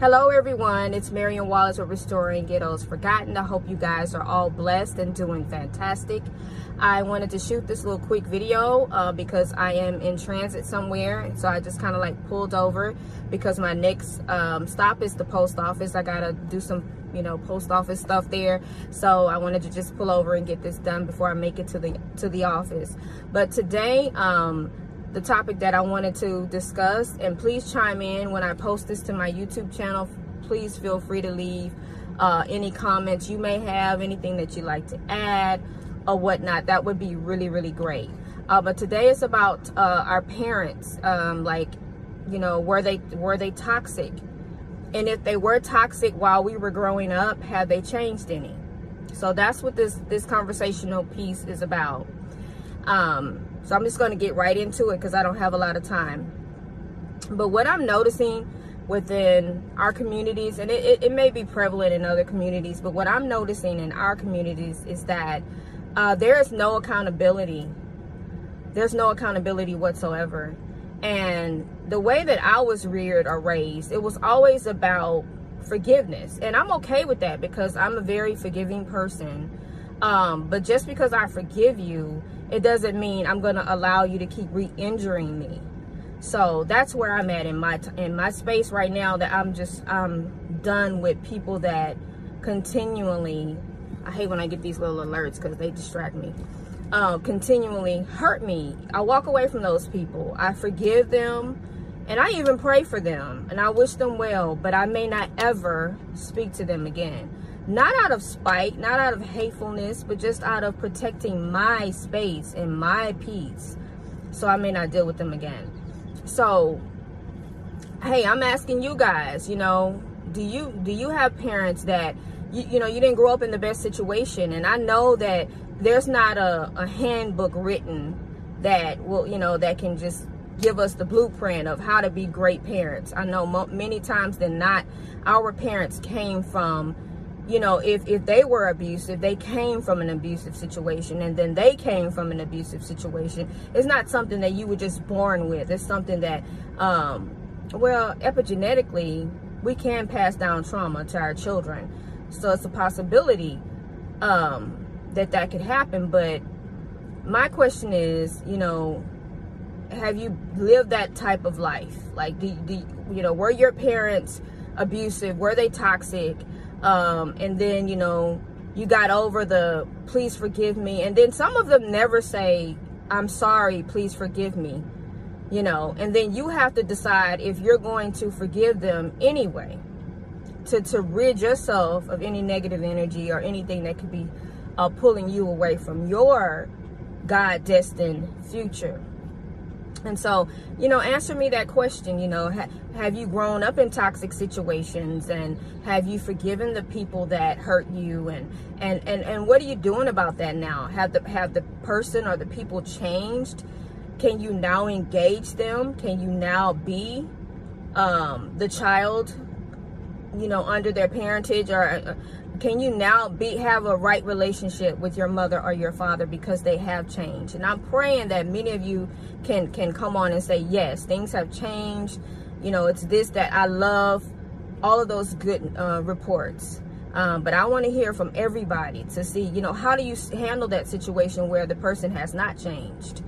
Hello everyone, it's Marion Wallace with Restoring Ghettos Forgotten. I hope you guys are all blessed and doing fantastic. I wanted to shoot this little quick video uh, because I am in transit somewhere. So I just kind of like pulled over because my next um, stop is the post office. I gotta do some, you know, post office stuff there. So I wanted to just pull over and get this done before I make it to the to the office. But today, um, the topic that I wanted to discuss. And please chime in when I post this to my YouTube channel. Please feel free to leave uh, any comments you may have, anything that you'd like to add or whatnot. That would be really, really great. Uh, but today is about uh, our parents. Um, like, you know, were they were they toxic? And if they were toxic while we were growing up, have they changed any? So that's what this this conversational piece is about. Um, so I'm just going to get right into it because I don't have a lot of time. But what I'm noticing within our communities, and it, it, it, may be prevalent in other communities, but what I'm noticing in our communities is that uh, there is no accountability. There's no accountability whatsoever. And the way that I was reared or raised, it was always about forgiveness. And I'm okay with that because I'm a very forgiving person. Um, but just because I forgive you, it doesn't mean I'm going to allow you to keep re-injuring me. So that's where I'm at in my in my space right now. That I'm just I'm done with people that continually. I hate when I get these little alerts because they distract me. Uh, continually hurt me. I walk away from those people. I forgive them, and I even pray for them, and I wish them well. But I may not ever speak to them again not out of spite, not out of hatefulness, but just out of protecting my space and my peace. So I may not deal with them again. So, hey, I'm asking you guys, you know, do you do you have parents that you, you know you didn't grow up in the best situation and I know that there's not a, a handbook written that will you know that can just give us the blueprint of how to be great parents. I know many times than not our parents came from you know, if, if they were abusive, they came from an abusive situation and then they came from an abusive situation. It's not something that you were just born with. It's something that, um, well, epigenetically, we can pass down trauma to our children. So it's a possibility um, that that could happen. But my question is, you know, have you lived that type of life? Like, do, do you know, were your parents abusive? Were they toxic? Um, and then, you know, you got over the please forgive me. And then some of them never say, I'm sorry, please forgive me. You know, and then you have to decide if you're going to forgive them anyway. To, to rid yourself of any negative energy or anything that could be uh, pulling you away from your God destined future. And so, you know, answer me that question. You know, ha- have you grown up in toxic situations, and have you forgiven the people that hurt you, and and and and what are you doing about that now? Have the have the person or the people changed? Can you now engage them? Can you now be um, the child, you know, under their parentage, or uh, can you now be have a right relationship with your mother or your father because they have changed? And i'm praying that many of you can can come on and say yes things have changed. You know it's this that i love. All of those good uh, reports. Um, but i want to hear from everybody to see you know how do you handle that situation where the person has not changed?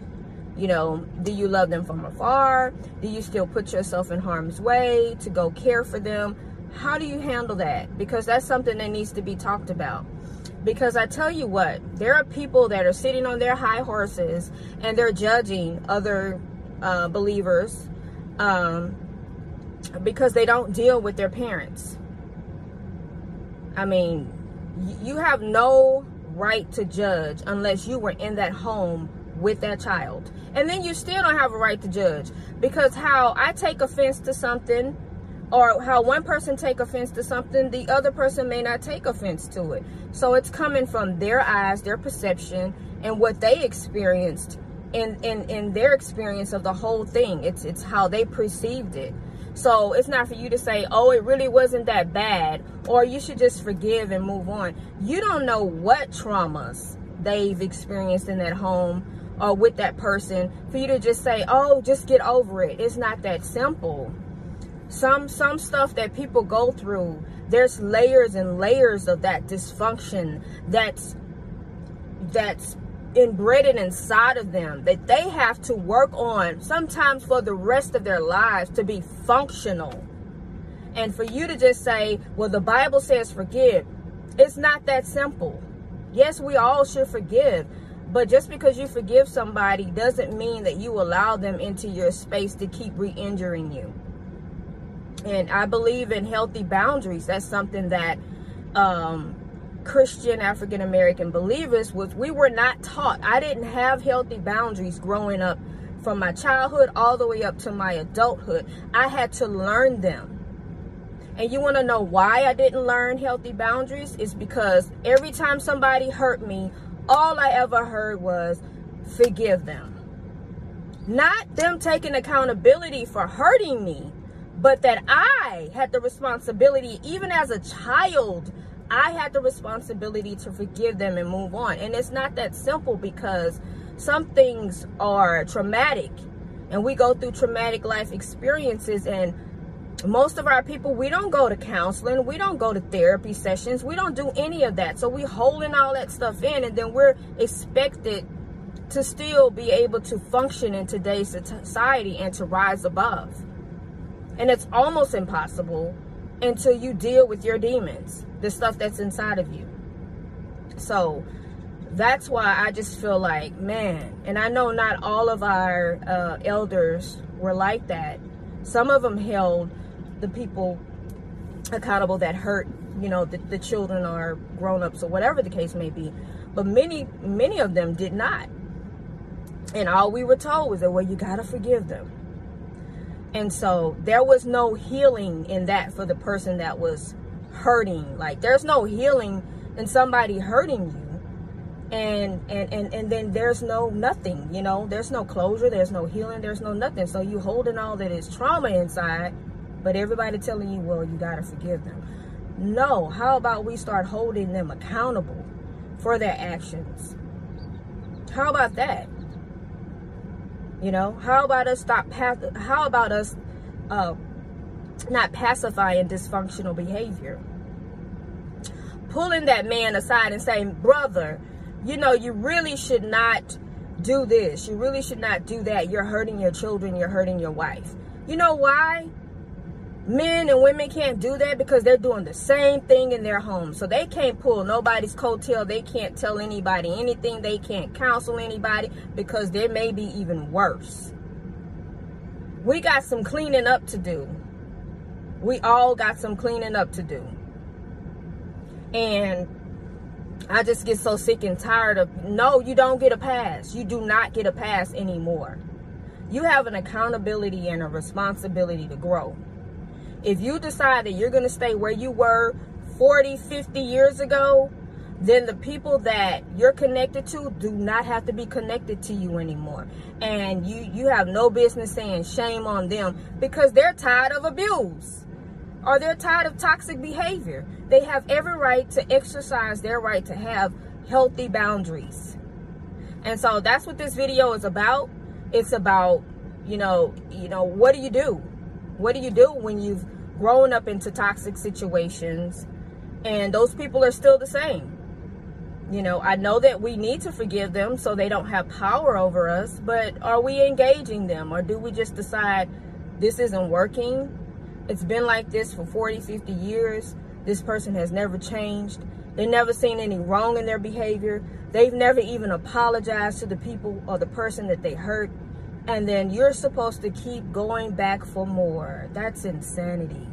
You know do you love them from afar? Do you still put yourself in harm's way to go care for them how do you handle that? Because that's something that needs to be talked about. Because I tell you what, there are people that are sitting on their high horses and they're judging other uh, believers um, because they don't deal with their parents. I mean, you have no right to judge unless you were in that home with that child. And then you still don't have a right to judge because how I take offense to something or how one person take offense to something the other person may not take offense to it so it's coming from their eyes their perception and what they experienced in in in their experience of the whole thing it's it's how they perceived it so it's not for you to say oh it really wasn't that bad or you should just forgive and move on you don't know what traumas they've experienced in that home or with that person for you to just say, "Oh, just get over it." It's not that simple. Some some stuff that people go through, there's layers and layers of that dysfunction that's that's inbred inside of them that they have to work on sometimes for the rest of their lives to be functional. And for you to just say, well, the Bible says forgive, it's not that simple. Yes, we all should forgive, but just because you forgive somebody doesn't mean that you allow them into your space to keep re injuring you. And I believe in healthy boundaries. That's something that um, Christian African American believers was we were not taught. I didn't have healthy boundaries growing up from my childhood all the way up to my adulthood. I had to learn them. And you want to know why I didn't learn healthy boundaries? Is because every time somebody hurt me, all I ever heard was forgive them. Not them taking accountability for hurting me, but that I had the responsibility, even as a child, I had the responsibility to forgive them and move on. And it's not that simple because some things are traumatic and we go through traumatic life experiences and most of our people we don't go to counseling we don't go to therapy sessions we don't do any of that so we holding all that stuff in and then we're expected to still be able to function in today's society and to rise above and it's almost impossible until you deal with your demons, the stuff that's inside of you. So that's why I just feel like, man, and I know not all of our uh, elders were like that. Some of them held the people accountable that hurt, you know, the, the children or grown-ups or whatever the case may be. But many, many of them did not. And all we were told was that, well, you got to forgive them and so there was no healing in that for the person that was hurting. Like there's no healing in somebody hurting you. And, and and and then there's no nothing, you know, there's no closure, there's no healing, there's no nothing. So you holding all that is trauma inside, but everybody telling you, well, you gotta forgive them. No, how about we start holding them accountable for their actions? How about that? You know, how about us stop? How about us uh, not pacifying dysfunctional behavior? Pulling that man aside and saying, brother, you know, you really should not do this. You really should not do that. You're hurting your children. You're hurting your wife. You know why? Men and women can't do that because they're doing the same thing in their home. So they can't pull nobody's coattail. They can't tell anybody anything. They can't counsel anybody because there may be even worse. We got some cleaning up to do. We all got some cleaning up to do. And I just get so sick and tired of no, you don't get a pass. You do not get a pass anymore. You have an accountability and a responsibility to grow. If you decide that you're going to stay where you were 40, 50 years ago, then the people that you're connected to do not have to be connected to you anymore. And you, you have no business saying shame on them because they're tired of abuse or they're tired of toxic behavior. They have every right to exercise their right to have healthy boundaries. And so that's what this video is about. It's about, you know, you know, what do you do? What do you do when you've grown up into toxic situations and those people are still the same? You know, I know that we need to forgive them so they don't have power over us, but are we engaging them or do we just decide this isn't working? It's been like this for 40, 50 years. This person has never changed. They've never seen any wrong in their behavior. They've never even apologized to the people or the person that they hurt and then you're supposed to keep going back for more. That's insanity.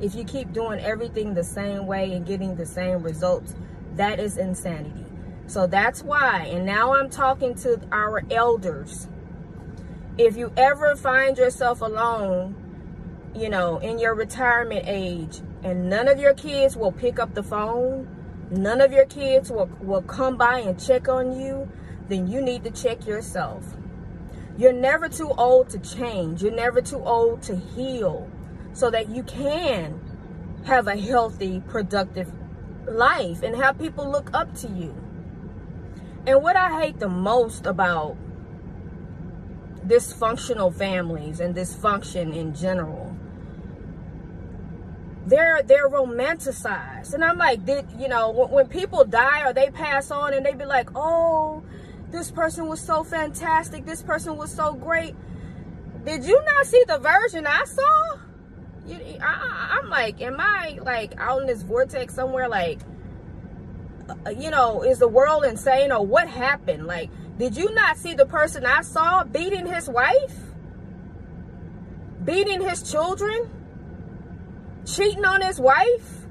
If you keep doing everything the same way and getting the same results, that is insanity. So that's why, and now I'm talking to our elders. If you ever find yourself alone, you know, in your retirement age, and none of your kids will pick up the phone, none of your kids will, will come by and check on you, then you need to check yourself. You're never too old to change. You're never too old to heal so that you can have a healthy, productive life and have people look up to you. And what I hate the most about dysfunctional families and dysfunction in general they're they're romanticized and i'm like did you know when, when, people die or they pass on and they be like oh this person was so fantastic. This person was so great. Did you not see the version i saw? You, I, i'm like am i like out in this vortex somewhere? Like uh, you know is the world insane or what happened? Like did you not see the person i saw beating his wife? Beating his children? Cheating on his wife,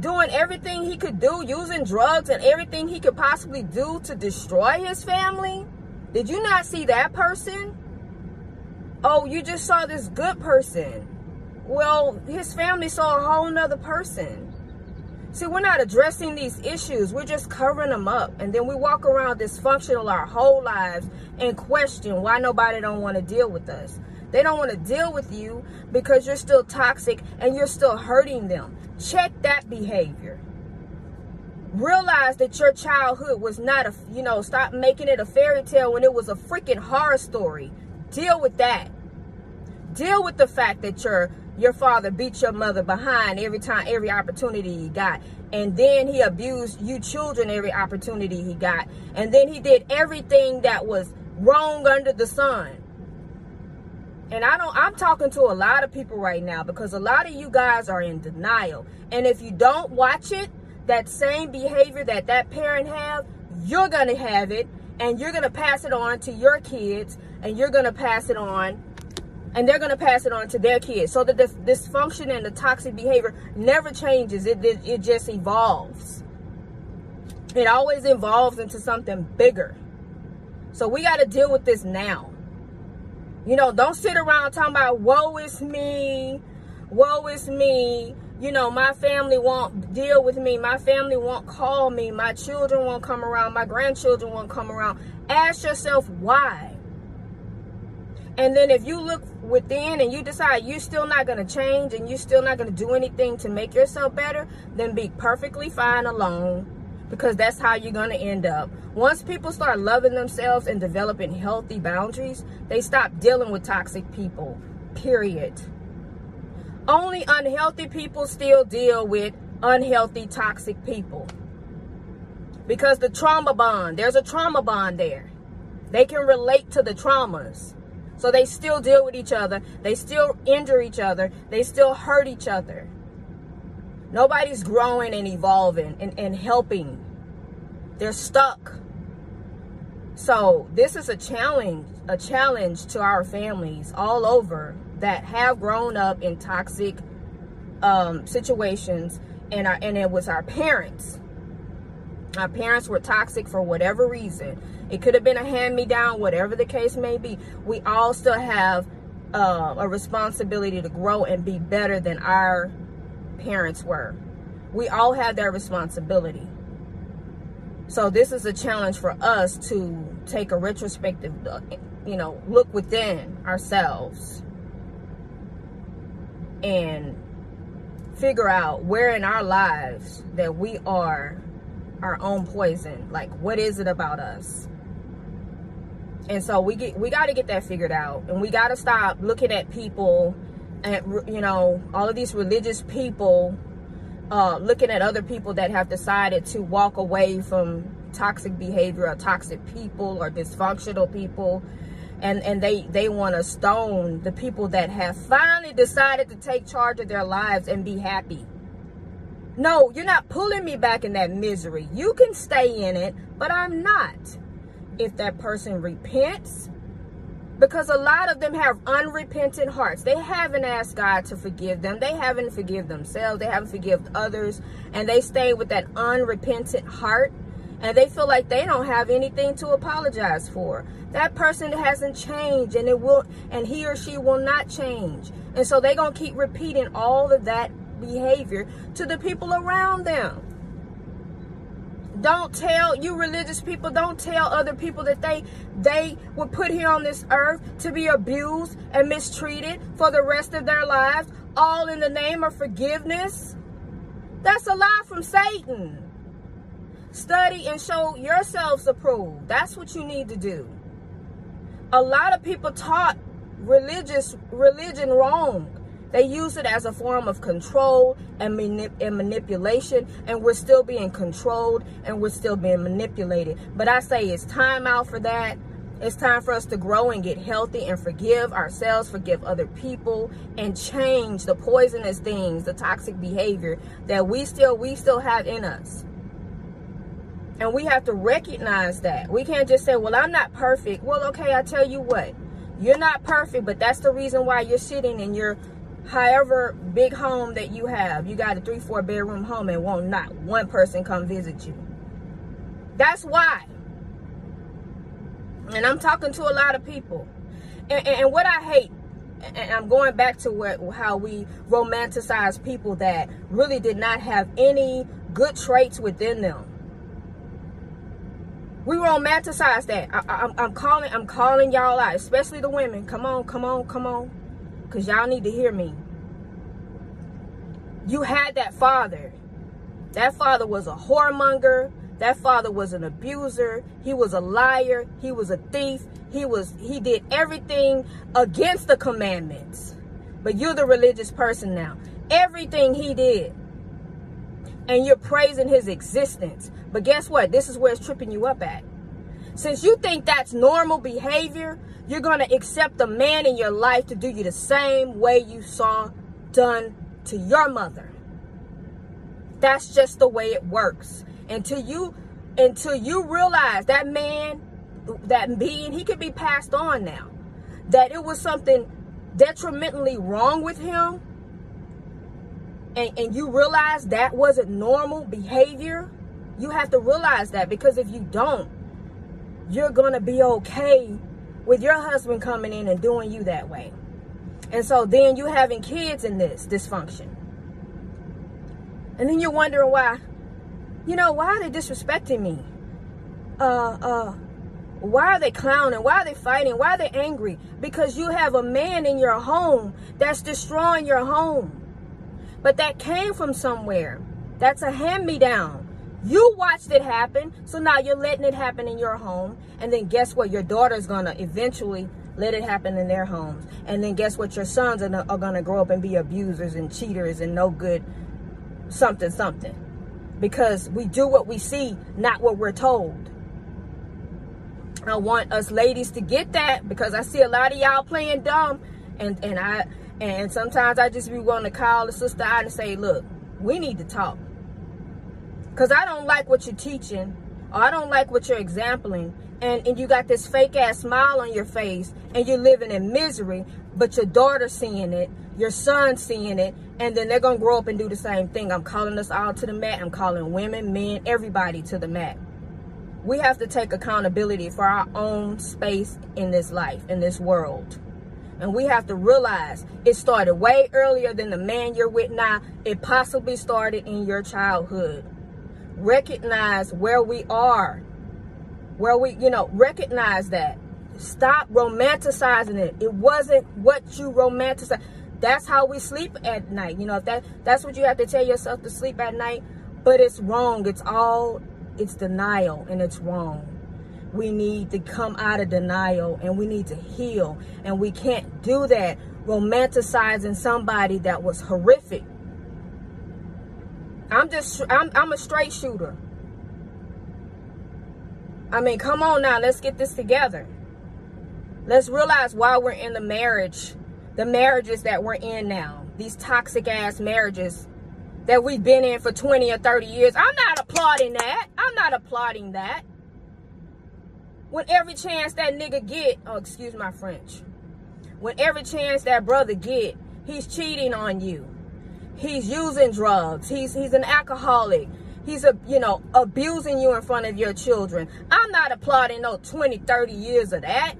doing everything he could do, using drugs and everything he could possibly do to destroy his family? Did you not see that person? Oh, you just saw this good person. Well, his family saw a whole nother person. See, we're not addressing these issues. We're just covering them up. And then we walk around dysfunctional our whole lives and question why nobody don't want to deal with us. They don't want to deal with you because you're still toxic and you're still hurting them. Check that behavior. Realize that your childhood was not a, you know, stop making it a fairy tale when it was a freaking horror story. Deal with that. Deal with the fact that your your father beat your mother behind every time, every opportunity he got. And then he abused you children every opportunity he got. And then he did everything that was wrong under the sun and I don't I'm talking to a lot of people right now because a lot of you guys are in denial. And if you don't watch it, that same behavior that that parent have, you're going to have it and you're going to pass it on to your kids and you're going to pass it on and they're going to pass it on to their kids. So the dysfunction and the toxic behavior never changes. It, it, it just evolves. It always evolves into something bigger. So we got to deal with this now. You know, don't sit around talking about woe is me, woe is me. You know, my family won't deal with me. My family won't call me. My children won't come around. My grandchildren won't come around. Ask yourself why. And then if you look within and you decide you're still not going to change and you're still not going to do anything to make yourself better, then be perfectly fine alone because that's how you're going to end up. Once people start loving themselves and developing healthy boundaries, they stop dealing with toxic people, period. Only unhealthy people still deal with unhealthy, toxic people. Because the trauma bond, there's a trauma bond there. They can relate to the traumas. So they still deal with each other. They still injure each other. They still hurt each other. Nobody's growing and evolving and, and helping. They're stuck. So this is a challenge, a challenge to our families all over that have grown up in toxic um, situations and our, and it was our parents. Our parents were toxic for whatever reason. It could have been a hand-me-down, whatever the case may be. We all still have uh, a responsibility to grow and be better than our parents were. We all have that responsibility. So this is a challenge for us to take a retrospective, uh, you know, look within ourselves and figure out where in our lives that we are our own poison. Like, what is it about us? And so we get we got to get that figured out, and we got to stop looking at people and you know all of these religious people uh, looking at other people that have decided to walk away from toxic behavior or toxic people or dysfunctional people. And and they they want to stone the people that have finally decided to take charge of their lives and be happy. No you're not pulling me back in that misery. You can stay in it but i'm not. If that person repents because a lot of them have unrepentant hearts. They haven't asked God to forgive them. They haven't forgive themselves. They haven't forgive others. And they stay with that unrepentant heart. And they feel like they don't have anything to apologize for. That person hasn't changed and it will and he or she will not change. And so they're gonna keep repeating all of that behavior to the people around them. Don't tell you religious people, don't tell other people that they they were put here on this earth to be abused and mistreated for the rest of their lives, all in the name of forgiveness. That's a lie from Satan. Study and show yourselves approved. That's what you need to do. a lot of people taught religious religion wrong. They use it as a form of control and, manip and manipulation, and we're still being controlled and we're still being manipulated. But I say it's time out for that. It's time for us to grow and get healthy and forgive ourselves, forgive other people, and change the poisonous things, the toxic behavior that we still we still have in us. And we have to recognize that. We can't just say, well, I'm not perfect. Well, okay, I tell you what. You're not perfect, but that's the reason why you're sitting in your however big home that you have. You got a three, four bedroom home and won't not one person come visit you. That's why. And I'm talking to a lot of people. And, and, and what I hate, and I'm going back to what how we romanticize people that really did not have any good traits within them. We romanticize that. I, am calling, I'm calling y'all out, especially the women. Come on, come on, come on, because y'all need to hear me. You had that father. That father was a whoremonger. That father was an abuser. He was a liar. He was a thief. He was he did everything against the commandments. But you're the religious person now. Everything he did. And you're praising his existence. But guess what? This is where it's tripping you up at. Since you think that's normal behavior, you're going to accept a man in your life to do you the same way you saw done to your mother. That's just the way it works. Until you until you realize that man that being he could be passed on now. That it was something detrimentally wrong with him. And, and you realize that wasn't normal behavior you have to realize that because if you don't you're gonna be okay with your husband coming in and doing you that way and so then you having kids in this dysfunction and then you're wondering why you know, why are they disrespecting me? Uh, uh, why are they clowning? Why are they fighting? Why are they angry? Because you have a man in your home that's destroying your home. But that came from somewhere. That's a hand-me-down. You watched it happen, so now you're letting it happen in your home. And then guess what? Your daughter's gonna eventually let it happen in their homes. And then guess what? Your sons are, are gonna grow up and be abusers and cheaters and no good something something because we do what we see, not what we're told. I want us ladies to get that because I see a lot of y'all playing dumb and, and I and sometimes I just be wanting to call the sister out and say, look, we need to talk. Because I don't like what you're teaching or I don't like what you're exempling and, and you got this fake ass smile on your face and you're living in misery, but your daughter's seeing it, your son's seeing it, and then they're going to grow up and do the same thing. I'm calling us all to the mat. I'm calling women, men, everybody to the mat. We have to take accountability for our own space in this life, in this world. And we have to realize it started way earlier than the man you're with now. It possibly started in your childhood. Recognize where we are where we, you know, recognize that. Stop romanticizing it. It wasn't what you romanticize. That's how we sleep at night. You know, if that that's what you have to tell yourself to sleep at night, but it's wrong. It's all it's denial and it's wrong. We need to come out of denial and we need to heal. And we can't do that romanticizing somebody that was horrific. I'm just I'm I'm a straight shooter. I mean, come on now, let's get this together. Let's realize why we're in the marriage, the marriages that we're in now, these toxic ass marriages that we've been in for 20 or 30 years. I'm not applauding that. I'm not applauding that. When every chance that nigga get, oh, excuse my French. When every chance that brother get, he's cheating on you. He's using drugs. He's he's an alcoholic. He's, a, you know, abusing you in front of your children. I'm not applauding no 20, 30 years of that.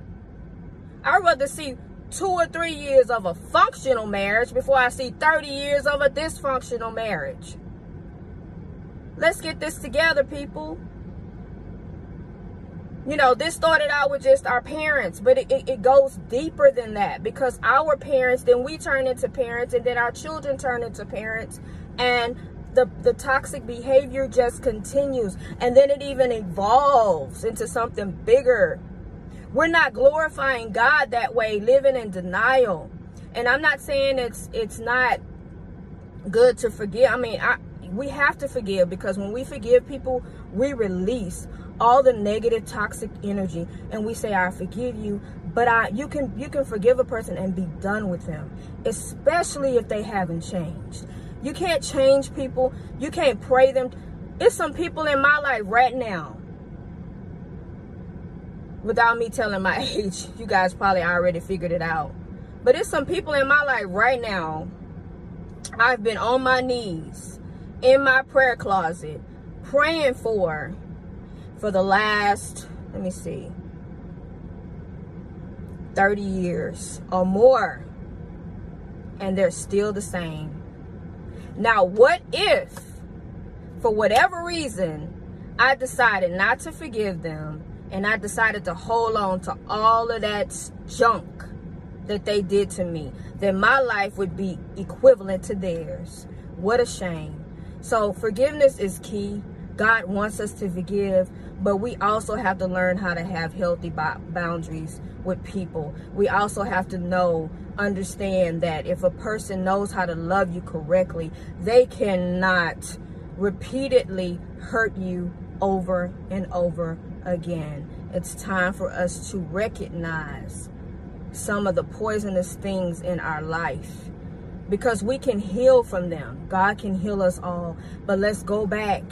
I'd rather see two or three years of a functional marriage before I see 30 years of a dysfunctional marriage. Let's get this together, people. You know, this started out with just our parents, but it, it, it, goes deeper than that because our parents, then we turn into parents, and then our children turn into parents. And the, the toxic behavior just continues and then it even evolves into something bigger We're not glorifying God that way, living in denial. And I'm not saying it's it's not good to forgive. I mean, I, we have to forgive because when we forgive people, we release all the negative toxic energy and we say I forgive you, but I you can you can forgive a person and be done with them, especially if they haven't changed. You can't change people. You can't pray them. It's some people in my life right now. Without me telling my age, you guys probably already figured it out. But it's some people in my life right now. I've been on my knees in my prayer closet praying for for the last, let me see, 30 years or more. And they're still the same. Now, what if, for whatever reason, I decided not to forgive them and I decided to hold on to all of that junk that they did to me, then my life would be equivalent to theirs. What a shame. So forgiveness is key. God wants us to forgive, but we also have to learn how to have healthy boundaries with people. We also have to know, understand that if a person knows how to love you correctly, they cannot repeatedly hurt you over and over again. It's time for us to recognize some of the poisonous things in our life because we can heal from them. God can heal us all. But let's go back.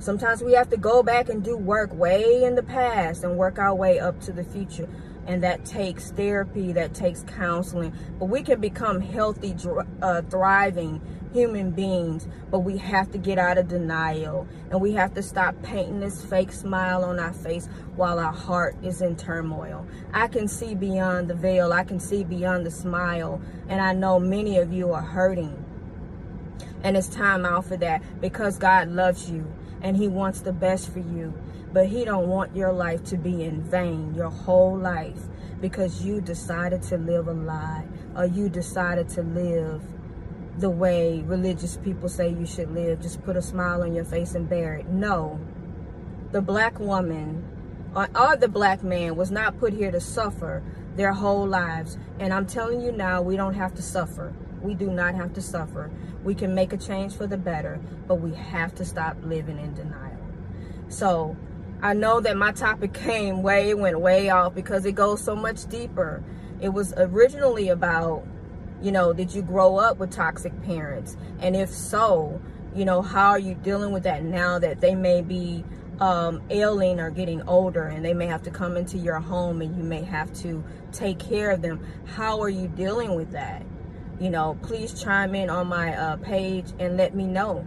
Sometimes we have to go back and do work way in the past and work our way up to the future. And that takes therapy, that takes counseling. But we can become healthy, uh, thriving human beings, but we have to get out of denial and we have to stop painting this fake smile on our face while our heart is in turmoil. I can see beyond the veil, I can see beyond the smile, and I know many of you are hurting. And it's time out for that because God loves you and he wants the best for you. But he don't want your life to be in vain, your whole life, because you decided to live a lie or you decided to live the way religious people say you should live. Just put a smile on your face and bear it. No. The black woman or, or the black man was not put here to suffer their whole lives. And I'm telling you now, we don't have to suffer. We do not have to suffer. We can make a change for the better, but we have to stop living in denial. So I know that my topic came way, went way off because it goes so much deeper. It was originally about you know, did you grow up with toxic parents? And if so, you know, how are you dealing with that now that they may be um, ailing or getting older and they may have to come into your home and you may have to take care of them? How are you dealing with that? You know, please chime in on my uh, page and let me know.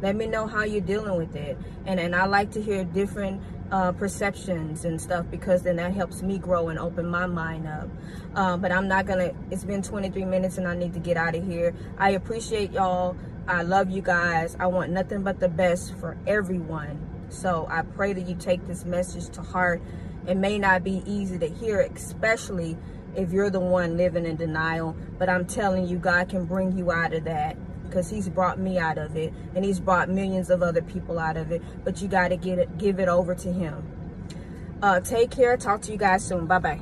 Let me know how you're dealing with it. And, and I like to hear different uh, perceptions and stuff because then that helps me grow and open my mind up. Uh, but I'm not gonna, it's been 23 minutes and I need to get out of here. I appreciate y'all. I love you guys. I want nothing but the best for everyone. So I pray that you take this message to heart. It may not be easy to hear, especially if you're the one living in denial. But I'm telling you, God can bring you out of that because he's brought me out of it and he's brought millions of other people out of it but you got to get it give it over to him. Uh take care. Talk to you guys soon. Bye bye